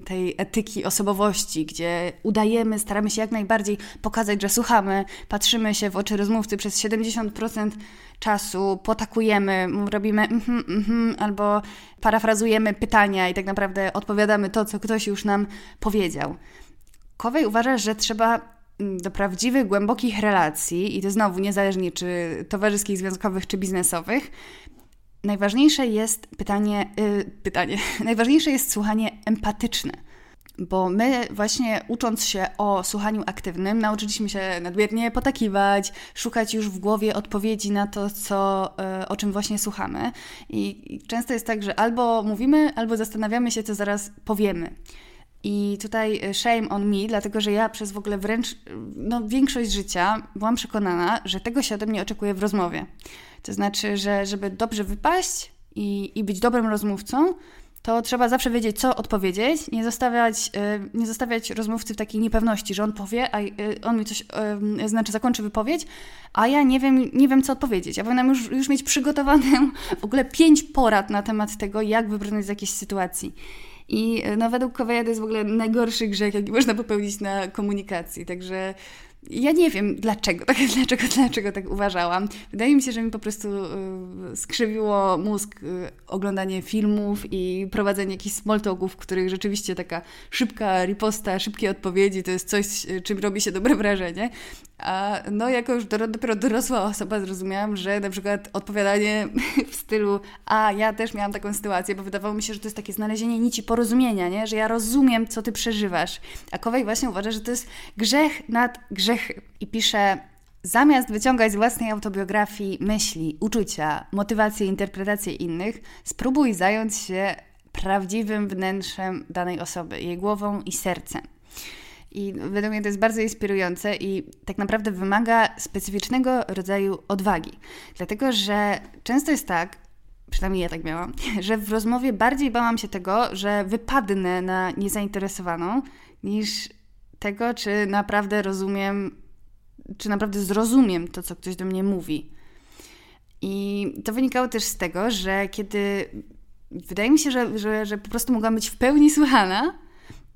tej etyki osobowości, gdzie udajemy, staramy się jak najbardziej pokazać, że słuchamy, patrzymy się w oczy rozmówcy przez 70% czasu, potakujemy, robimy mhm, mhm, albo parafrazujemy pytania i tak naprawdę odpowiadamy to, co ktoś już nam powiedział. Kowej uważa, że trzeba do prawdziwych, głębokich relacji, i to znowu niezależnie czy towarzyskich, związkowych, czy biznesowych, najważniejsze jest pytanie, yy, pytanie, najważniejsze jest słuchanie empatyczne. Bo my właśnie ucząc się o słuchaniu aktywnym, nauczyliśmy się nadmiernie potakiwać, szukać już w głowie odpowiedzi na to, co, y, o czym właśnie słuchamy. I często jest tak, że albo mówimy, albo zastanawiamy się, co zaraz powiemy. I tutaj e, shame on me, dlatego że ja przez w ogóle wręcz no, większość życia byłam przekonana, że tego się ode mnie oczekuje w rozmowie. To znaczy, że żeby dobrze wypaść i, i być dobrym rozmówcą, to trzeba zawsze wiedzieć, co odpowiedzieć, nie zostawiać, e, nie zostawiać rozmówcy w takiej niepewności, że on powie, a e, on mi coś, znaczy zakończy wypowiedź, a ja nie wiem, nie wiem co odpowiedzieć. Ja powinnam już, już mieć przygotowaną w ogóle pięć porad na temat tego, jak wybrnąć z jakiejś sytuacji. I no, według Koweja to jest w ogóle najgorszy grzech, jaki można popełnić na komunikacji. Także ja nie wiem dlaczego, tak, dlaczego, dlaczego tak uważałam. Wydaje mi się, że mi po prostu y, skrzywiło mózg y, oglądanie filmów i prowadzenie jakichś small talków, w których rzeczywiście taka szybka riposta, szybkie odpowiedzi to jest coś, y, czym robi się dobre wrażenie. A no, jako już dopiero dorosła osoba zrozumiałam, że na przykład odpowiadanie w stylu a ja też miałam taką sytuację, bo wydawało mi się, że to jest takie znalezienie nici porozumienia, nie? że ja rozumiem, co ty przeżywasz. A Kowej właśnie uważa, że to jest grzech nad grzechy. I pisze, zamiast wyciągać z własnej autobiografii myśli, uczucia, motywacje, interpretacje innych, spróbuj zająć się prawdziwym wnętrzem danej osoby, jej głową i sercem. I według mnie to jest bardzo inspirujące i tak naprawdę wymaga specyficznego rodzaju odwagi. Dlatego, że często jest tak, przynajmniej ja tak miałam, że w rozmowie bardziej bałam się tego, że wypadnę na niezainteresowaną, niż tego, czy naprawdę rozumiem, czy naprawdę zrozumiem to, co ktoś do mnie mówi. I to wynikało też z tego, że kiedy wydaje mi się, że, że, że po prostu mogłam być w pełni słuchana,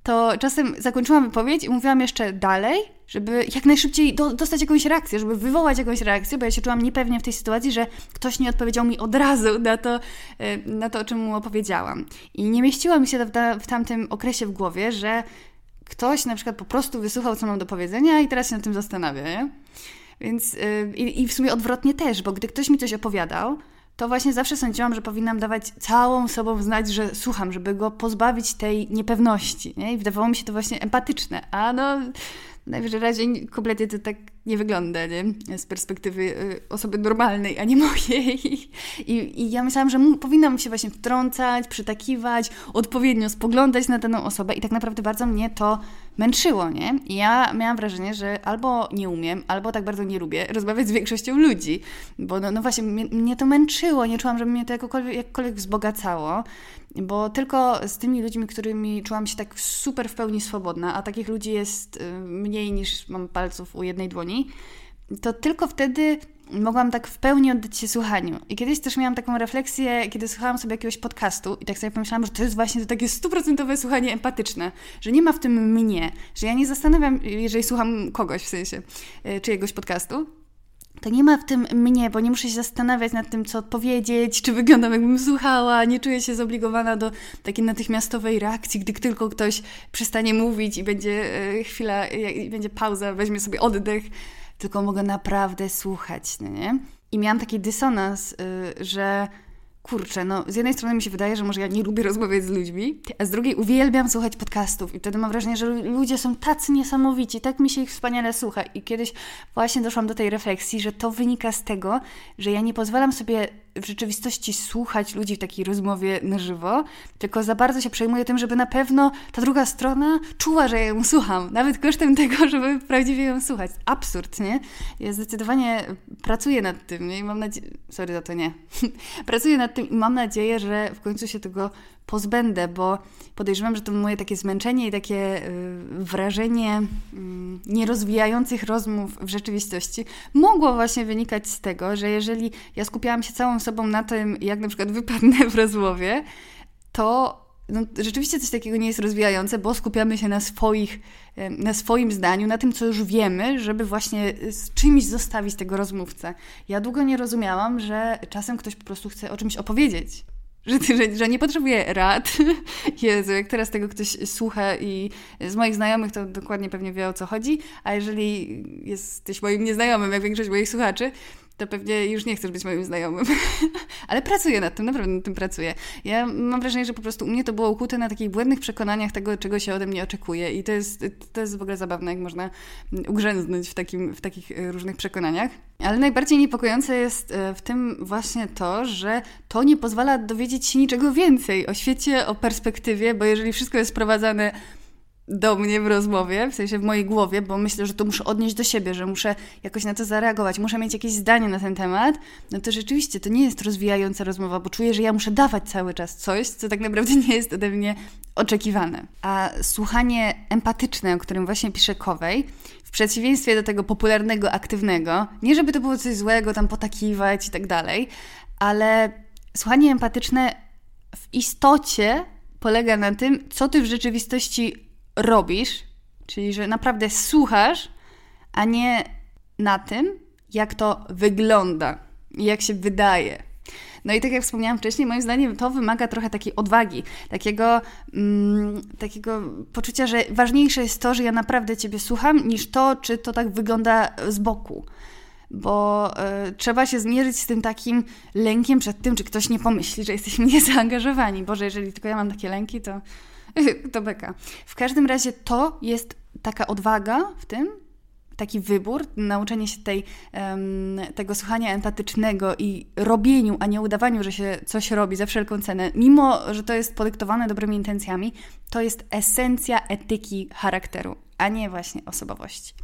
to czasem zakończyłam wypowiedź i mówiłam jeszcze dalej, żeby jak najszybciej do, dostać jakąś reakcję, żeby wywołać jakąś reakcję, bo ja się czułam niepewnie w tej sytuacji, że ktoś nie odpowiedział mi od razu na to, e, na to o czym mu opowiedziałam. I nie mieściła mi się w, w tamtym okresie w głowie, że ktoś na przykład po prostu wysłuchał, co mam do powiedzenia i teraz się nad tym zastanawia, nie? Więc yy, i w sumie odwrotnie też, bo gdy ktoś mi coś opowiadał, to właśnie zawsze sądziłam, że powinnam dawać całą sobą znać, że słucham, żeby go pozbawić tej niepewności. Nie? I wydawało mi się to właśnie empatyczne. A no, najwyżej razie kompletnie to tak nie wygląda, nie? Z perspektywy y, osoby normalnej, a nie mojej. I, i ja myślałam, że powinnam się właśnie wtrącać, przytakiwać, odpowiednio spoglądać na daną osobę i tak naprawdę bardzo mnie to męczyło, nie? I ja miałam wrażenie, że albo nie umiem, albo tak bardzo nie lubię rozmawiać z większością ludzi, bo no, no właśnie mnie, mnie, to męczyło, nie czułam, że mnie to jakkolwiek, jakkolwiek wzbogacało, bo tylko z tymi ludźmi, którymi czułam się tak super w pełni swobodna, a takich ludzi jest y, mniej niż mam palców u jednej dłoni, to tylko wtedy mogłam tak w pełni oddać się słuchaniu. I kiedyś też miałam taką refleksję, kiedy słuchałam sobie jakiegoś podcastu i tak sobie pomyślałam, że to jest właśnie to takie stuprocentowe słuchanie empatyczne, że nie ma w tym mnie, że ja nie zastanawiam, jeżeli słucham kogoś w sensie e, czyjegoś podcastu, to nie ma w tym mnie, bo nie muszę się zastanawiać nad tym, co odpowiedzieć, czy wyglądam jakbym słuchała, nie czuję się zobligowana do takiej natychmiastowej reakcji, gdy tylko ktoś przestanie mówić i będzie e, chwila, i będzie pauza, weźmie sobie oddech, tylko mogę naprawdę słuchać, no nie? I miałam taki dysonans, y, że kurczę, no z jednej strony mi się wydaje, że może ja nie lubię rozmawiać z ludźmi, a z drugiej uwielbiam słuchać podcastów i wtedy mam wrażenie, że ludzie są tacy niesamowici, tak mi się ich wspaniale słucha i kiedyś właśnie doszłam do tej refleksji, że to wynika z tego, że ja nie pozwalam sobie w rzeczywistości słuchać ludzi w takiej rozmowie na żywo, tylko za bardzo się przejmuję tym, żeby na pewno ta druga strona czuła, że ja ją słucham, nawet kosztem tego, żeby prawdziwie ją słuchać. Absurd, nie? Ja zdecydowanie pracuję nad tym nie? i mam nadzieję... Sorry za to, nie. pracuję nad tym i mam nadzieję, że w końcu się tego pozbędę, bo podejrzewam, że to moje takie zmęczenie i takie y, wrażenie mm, nierozwijających rozmów w rzeczywistości mogło właśnie wynikać z tego, że jeżeli ja skupiałam się całą sobą na tym, jak na przykład wypadnę w rozmowie, to no, rzeczywiście coś takiego nie jest rozwijające, bo skupiamy się na, swoich, na swoim zdaniu, na tym, co już wiemy, żeby właśnie z czymś zostawić tego rozmówcę. Ja długo nie rozumiałam, że czasem ktoś po prostu chce o czymś opowiedzieć że, że, że nie potrzebuję rad. Jezu, jak teraz tego ktoś słucha i z moich znajomych, to dokładnie pewnie wie o co chodzi, a jeżeli jesteś moim nieznajomym, jak większość moich słuchaczy, to pewnie już nie chcesz być moim znajomym. Ale pracuję nad tym, naprawdę nad tym pracuję. Ja mam wrażenie, że po prostu u mnie to było ukute na takich błędnych przekonaniach tego, czego się ode mnie oczekuje. I to jest, to jest w ogóle zabawne, jak można ugrzęznąć w, takim, w takich e, różnych przekonaniach. Ale najbardziej niepokojące jest e, w tym właśnie to, że to nie pozwala dowiedzieć się niczego więcej o świecie, o perspektywie, bo jeżeli wszystko jest sprowadzane do mnie w rozmowie, w sensie w mojej głowie, bo myślę, że to muszę odnieść do siebie, że muszę jakoś na to zareagować, muszę mieć jakieś zdanie na ten temat, no to rzeczywiście to nie jest rozwijająca rozmowa, bo czuję, że ja muszę dawać cały czas coś, co tak naprawdę nie jest ode mnie oczekiwane. A słuchanie empatyczne, o którym właśnie pisze Kowej, w przeciwieństwie do tego popularnego, aktywnego, nie żeby to było coś złego, tam potakiwać i tak dalej, ale słuchanie empatyczne w istocie polega na tym, co ty w rzeczywistości robisz, czyli że naprawdę słuchasz, a nie na tym, jak to wygląda i jak się wydaje. No i tak jak wspomniałam wcześniej, moim zdaniem to wymaga trochę takiej odwagi, takiego, mm, takiego poczucia, że ważniejsze jest to, że ja naprawdę Ciebie słucham, niż to, czy to tak wygląda z boku. Bo y, trzeba się zmierzyć z tym takim lękiem przed tym, czy ktoś nie pomyśli, że jesteśmy niezaangażowani. Boże, jeżeli tylko ja mam takie lęki, to to beka. W każdym razie to jest taka odwaga w tym, taki wybór, nauczenie się tej, tego słuchania empatycznego i robieniu, a nie udawaniu, że się coś robi za wszelką cenę, mimo że to jest podyktowane dobrymi intencjami, to jest esencja etyki charakteru, a nie właśnie osobowości.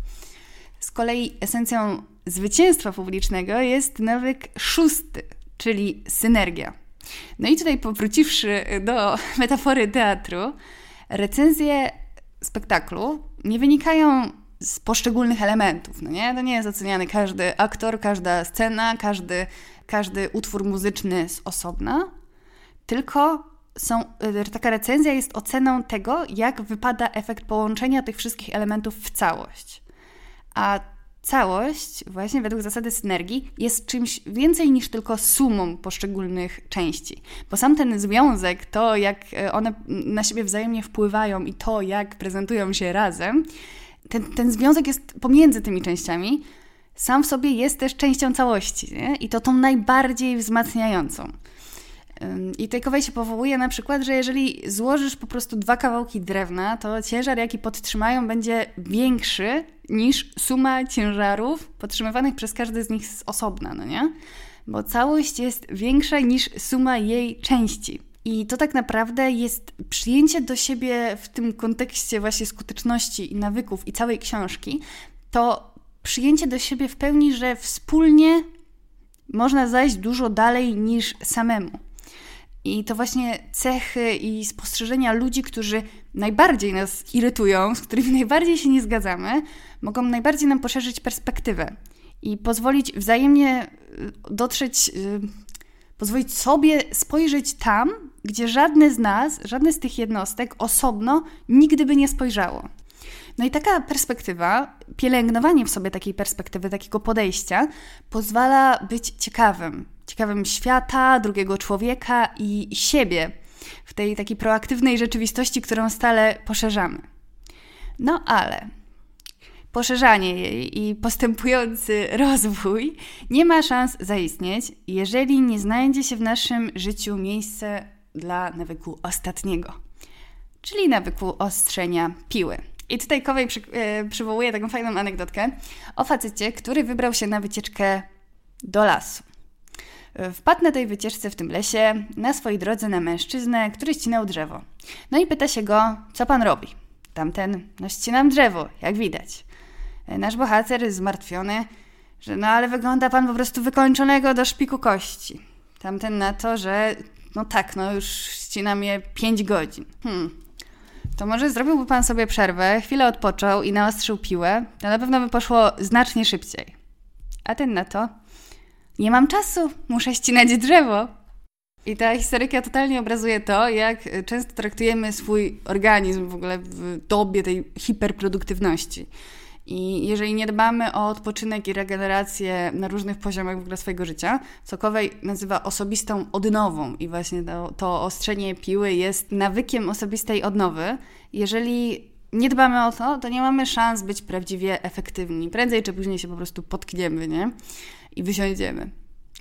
Z kolei esencją zwycięstwa publicznego jest nawyk szósty, czyli synergia. No i tutaj powróciwszy do metafory teatru, recenzje spektaklu nie wynikają z poszczególnych elementów. No nie? To nie jest oceniany każdy aktor, każda scena, każdy, każdy utwór muzyczny z osobna, tylko są, taka recenzja jest oceną tego, jak wypada efekt połączenia tych wszystkich elementów w całość. A całość, właśnie według zasady synergii, jest czymś więcej niż tylko sumą poszczególnych części. Bo sam ten związek, to jak e, one na siebie wzajemnie wpływają i to, jak prezentują się razem, ten, ten związek jest pomiędzy tymi częściami, sam w sobie jest też częścią całości nie? i to tą najbardziej wzmacniającą. I Takeaway się powołuje na przykład, że jeżeli złożysz po prostu dwa kawałki drewna, to ciężar, jaki podtrzymają, będzie większy niż suma ciężarów podtrzymywanych przez każdy z nich z osobna, no nie? Bo całość jest większa niż suma jej części. I to tak naprawdę jest przyjęcie do siebie w tym kontekście właśnie skuteczności i nawyków i całej książki, to przyjęcie do siebie w pełni, że wspólnie można zajść dużo dalej niż samemu. I to właśnie cechy i spostrzeżenia ludzi, którzy najbardziej nas irytują, z którymi najbardziej się nie zgadzamy, mogą najbardziej nam poszerzyć perspektywę i pozwolić wzajemnie y, dotrzeć, y, pozwolić sobie spojrzeć tam, gdzie żadne z nas, żadne z tych jednostek osobno nigdy by nie spojrzało. No i taka perspektywa, pielęgnowanie w sobie takiej perspektywy, takiego podejścia, pozwala być ciekawym. Ciekawym świata, drugiego człowieka i siebie w tej takiej proaktywnej rzeczywistości, którą stale poszerzamy. No ale poszerzanie jej i postępujący rozwój nie ma szans zaistnieć, jeżeli nie znajdzie się w naszym życiu miejsce dla nawyku ostatniego, czyli nawyku ostrzenia piły. I tutaj Kowej przy, e, przywołuje taką fajną anegdotkę o facecie, który wybrał się na wycieczkę do lasu. E, wpadł na tej wycieczce w tym lesie na swojej drodze na mężczyznę, który ścinał drzewo. No i pyta się go, co pan robi? Tamten, no ścinam drzewo, jak widać. E, nasz bohater zmartwiony, że no ale wygląda pan po prostu wykończonego do szpiku kości. Tamten na to, że no tak, no już ścinam je 5 godzin. Hmm, to może zrobiłby pan sobie przerwę, chwilę odpoczął i naostrzył piłę, to na pewno by poszło znacznie szybciej. A ten na to, nie mam czasu, muszę ścinać drzewo. I ta historyka totalnie obrazuje to, jak często traktujemy swój organizm w ogóle w dobie tej hiperproduktywności. I jeżeli nie dbamy o odpoczynek i regenerację na różnych poziomach w ogóle swojego życia, co Kowej nazywa osobistą odnową i właśnie to, to ostrzenie piły jest nawykiem osobistej odnowy. Jeżeli nie dbamy o to, to nie mamy szans być prawdziwie efektywni. Prędzej czy później się po prostu potkniemy, nie? I wysiądziemy.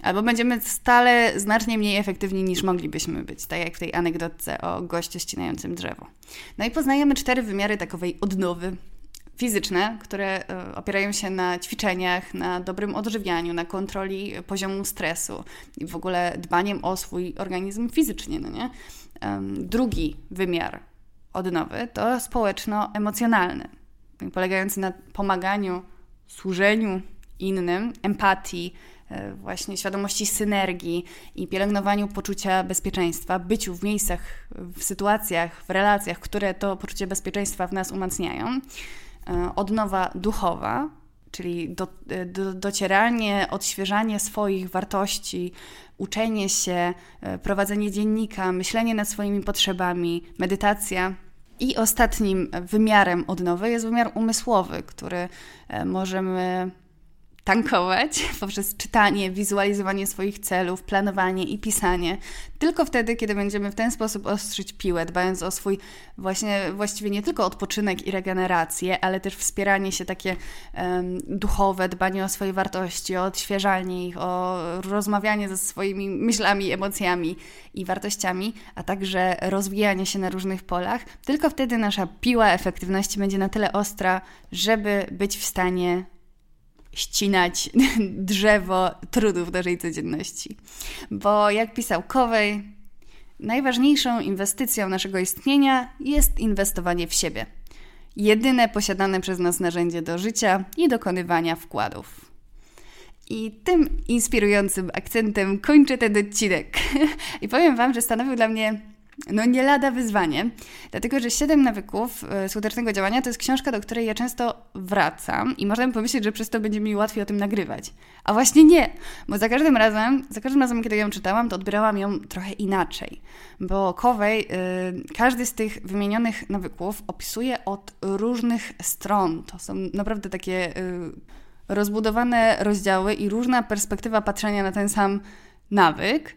Albo będziemy stale znacznie mniej efektywni niż moglibyśmy być, tak jak w tej anegdotce o gościu ścinającym drzewo. No i poznajemy cztery wymiary takowej odnowy fizyczne, które e, opierają się na ćwiczeniach, na dobrym odżywianiu, na kontroli poziomu stresu i w ogóle dbaniem o swój organizm fizycznie, no nie? Drugi wymiar odnowy to społeczno-emocjonalny, polegający na pomaganiu, służeniu innym, empatii, e, właśnie świadomości synergii i pielęgnowaniu poczucia bezpieczeństwa, byciu w miejscach, w sytuacjach, w relacjach, które to poczucie bezpieczeństwa w nas umacniają. E, odnowa duchowa, czyli do, e, do, docieranie, odświeżanie swoich wartości, uczenie się, prowadzenie dziennika, myślenie nad swoimi potrzebami, medytacja. I ostatnim wymiarem odnowy jest wymiar umysłowy, który możemy tankować poprzez czytanie, wizualizowanie swoich celów, planowanie i pisanie. Tylko wtedy, kiedy będziemy w ten sposób ostrzyć piłę, dbając o swój właśnie właściwie nie tylko odpoczynek i regenerację, ale też wspieranie się takie um, duchowe, dbanie o swoje wartości, o odświeżanie ich, o rozmawianie ze swoimi myślami, emocjami i wartościami, a także rozwijanie się na różnych polach. Tylko wtedy nasza piła efektywności będzie na tyle ostra, żeby być w stanie ścinać drzewo trudów naszej codzienności. Bo jak pisał Kowej, najważniejszą inwestycją naszego istnienia jest inwestowanie w siebie. Jedyne posiadane przez nas narzędzie do życia i dokonywania wkładów. I tym inspirującym akcentem kończę ten odcinek. I powiem Wam, że stanowił dla mnie no nie lada wyzwanie, dlatego że Siedem nawyków e, skutecznego działania to jest książka, do której ja często wracam i można by pomyśleć, że przez to będzie mi łatwiej o tym nagrywać. A właśnie nie, bo za każdym razem, za każdym razem, kiedy ją czytałam, to odbierałam ją trochę inaczej, bo Kowej y, każdy z tych wymienionych nawyków opisuje od różnych stron. To są naprawdę takie y, rozbudowane rozdziały i różna perspektywa patrzenia na ten sam nawyk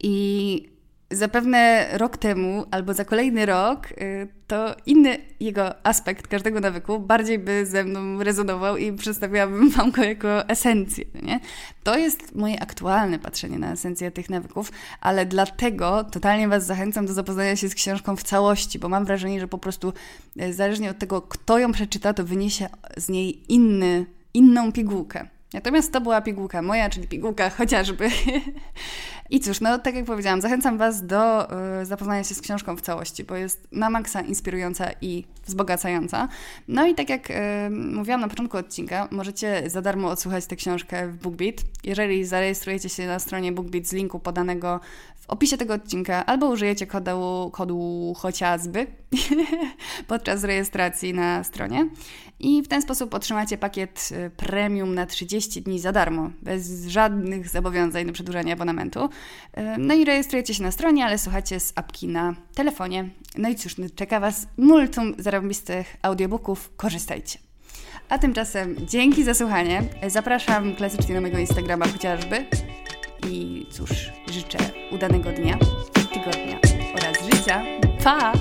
i zapewne rok temu albo za kolejny rok, y, to inny jego aspekt każdego nawyku bardziej by ze mną rezonował i przedstawiłabym Wam go jako esencję. Nie? To jest moje aktualne patrzenie na esencję tych nawyków, ale dlatego totalnie Was zachęcam do zapoznania się z książką w całości, bo mam wrażenie, że po prostu y, zależnie od tego, kto ją przeczyta, to wyniesie z niej inny, inną pigułkę. Natomiast to była pigułka moja, czyli pigułka chociażby. I cóż, no tak jak powiedziałam, zachęcam Was do y, zapoznania się z książką w całości, bo jest na maksa inspirująca i wzbogacająca. No i tak jak y, mówiłam na początku odcinka, możecie za darmo odsłuchać tę książkę w BookBeat. Jeżeli zarejestrujecie się na stronie BookBeat z linku podanego w opisie tego odcinka, albo użyjecie kodu, kodu chociażby podczas rejestracji na stronie. I w ten sposób otrzymacie pakiet y, premium na 30 dni za darmo, bez żadnych zobowiązań do przedłużania abonamentu. Y, no i rejestrujecie się na stronie, ale słuchacie z apki na telefonie. No i cóż, no, czeka Was multum zarobistych audiobooków. Korzystajcie. A tymczasem dzięki za słuchanie. Zapraszam klasycznie na mojego Instagrama chociażby. I cóż, życzę udanego dnia, tygodnia oraz życia. Pa!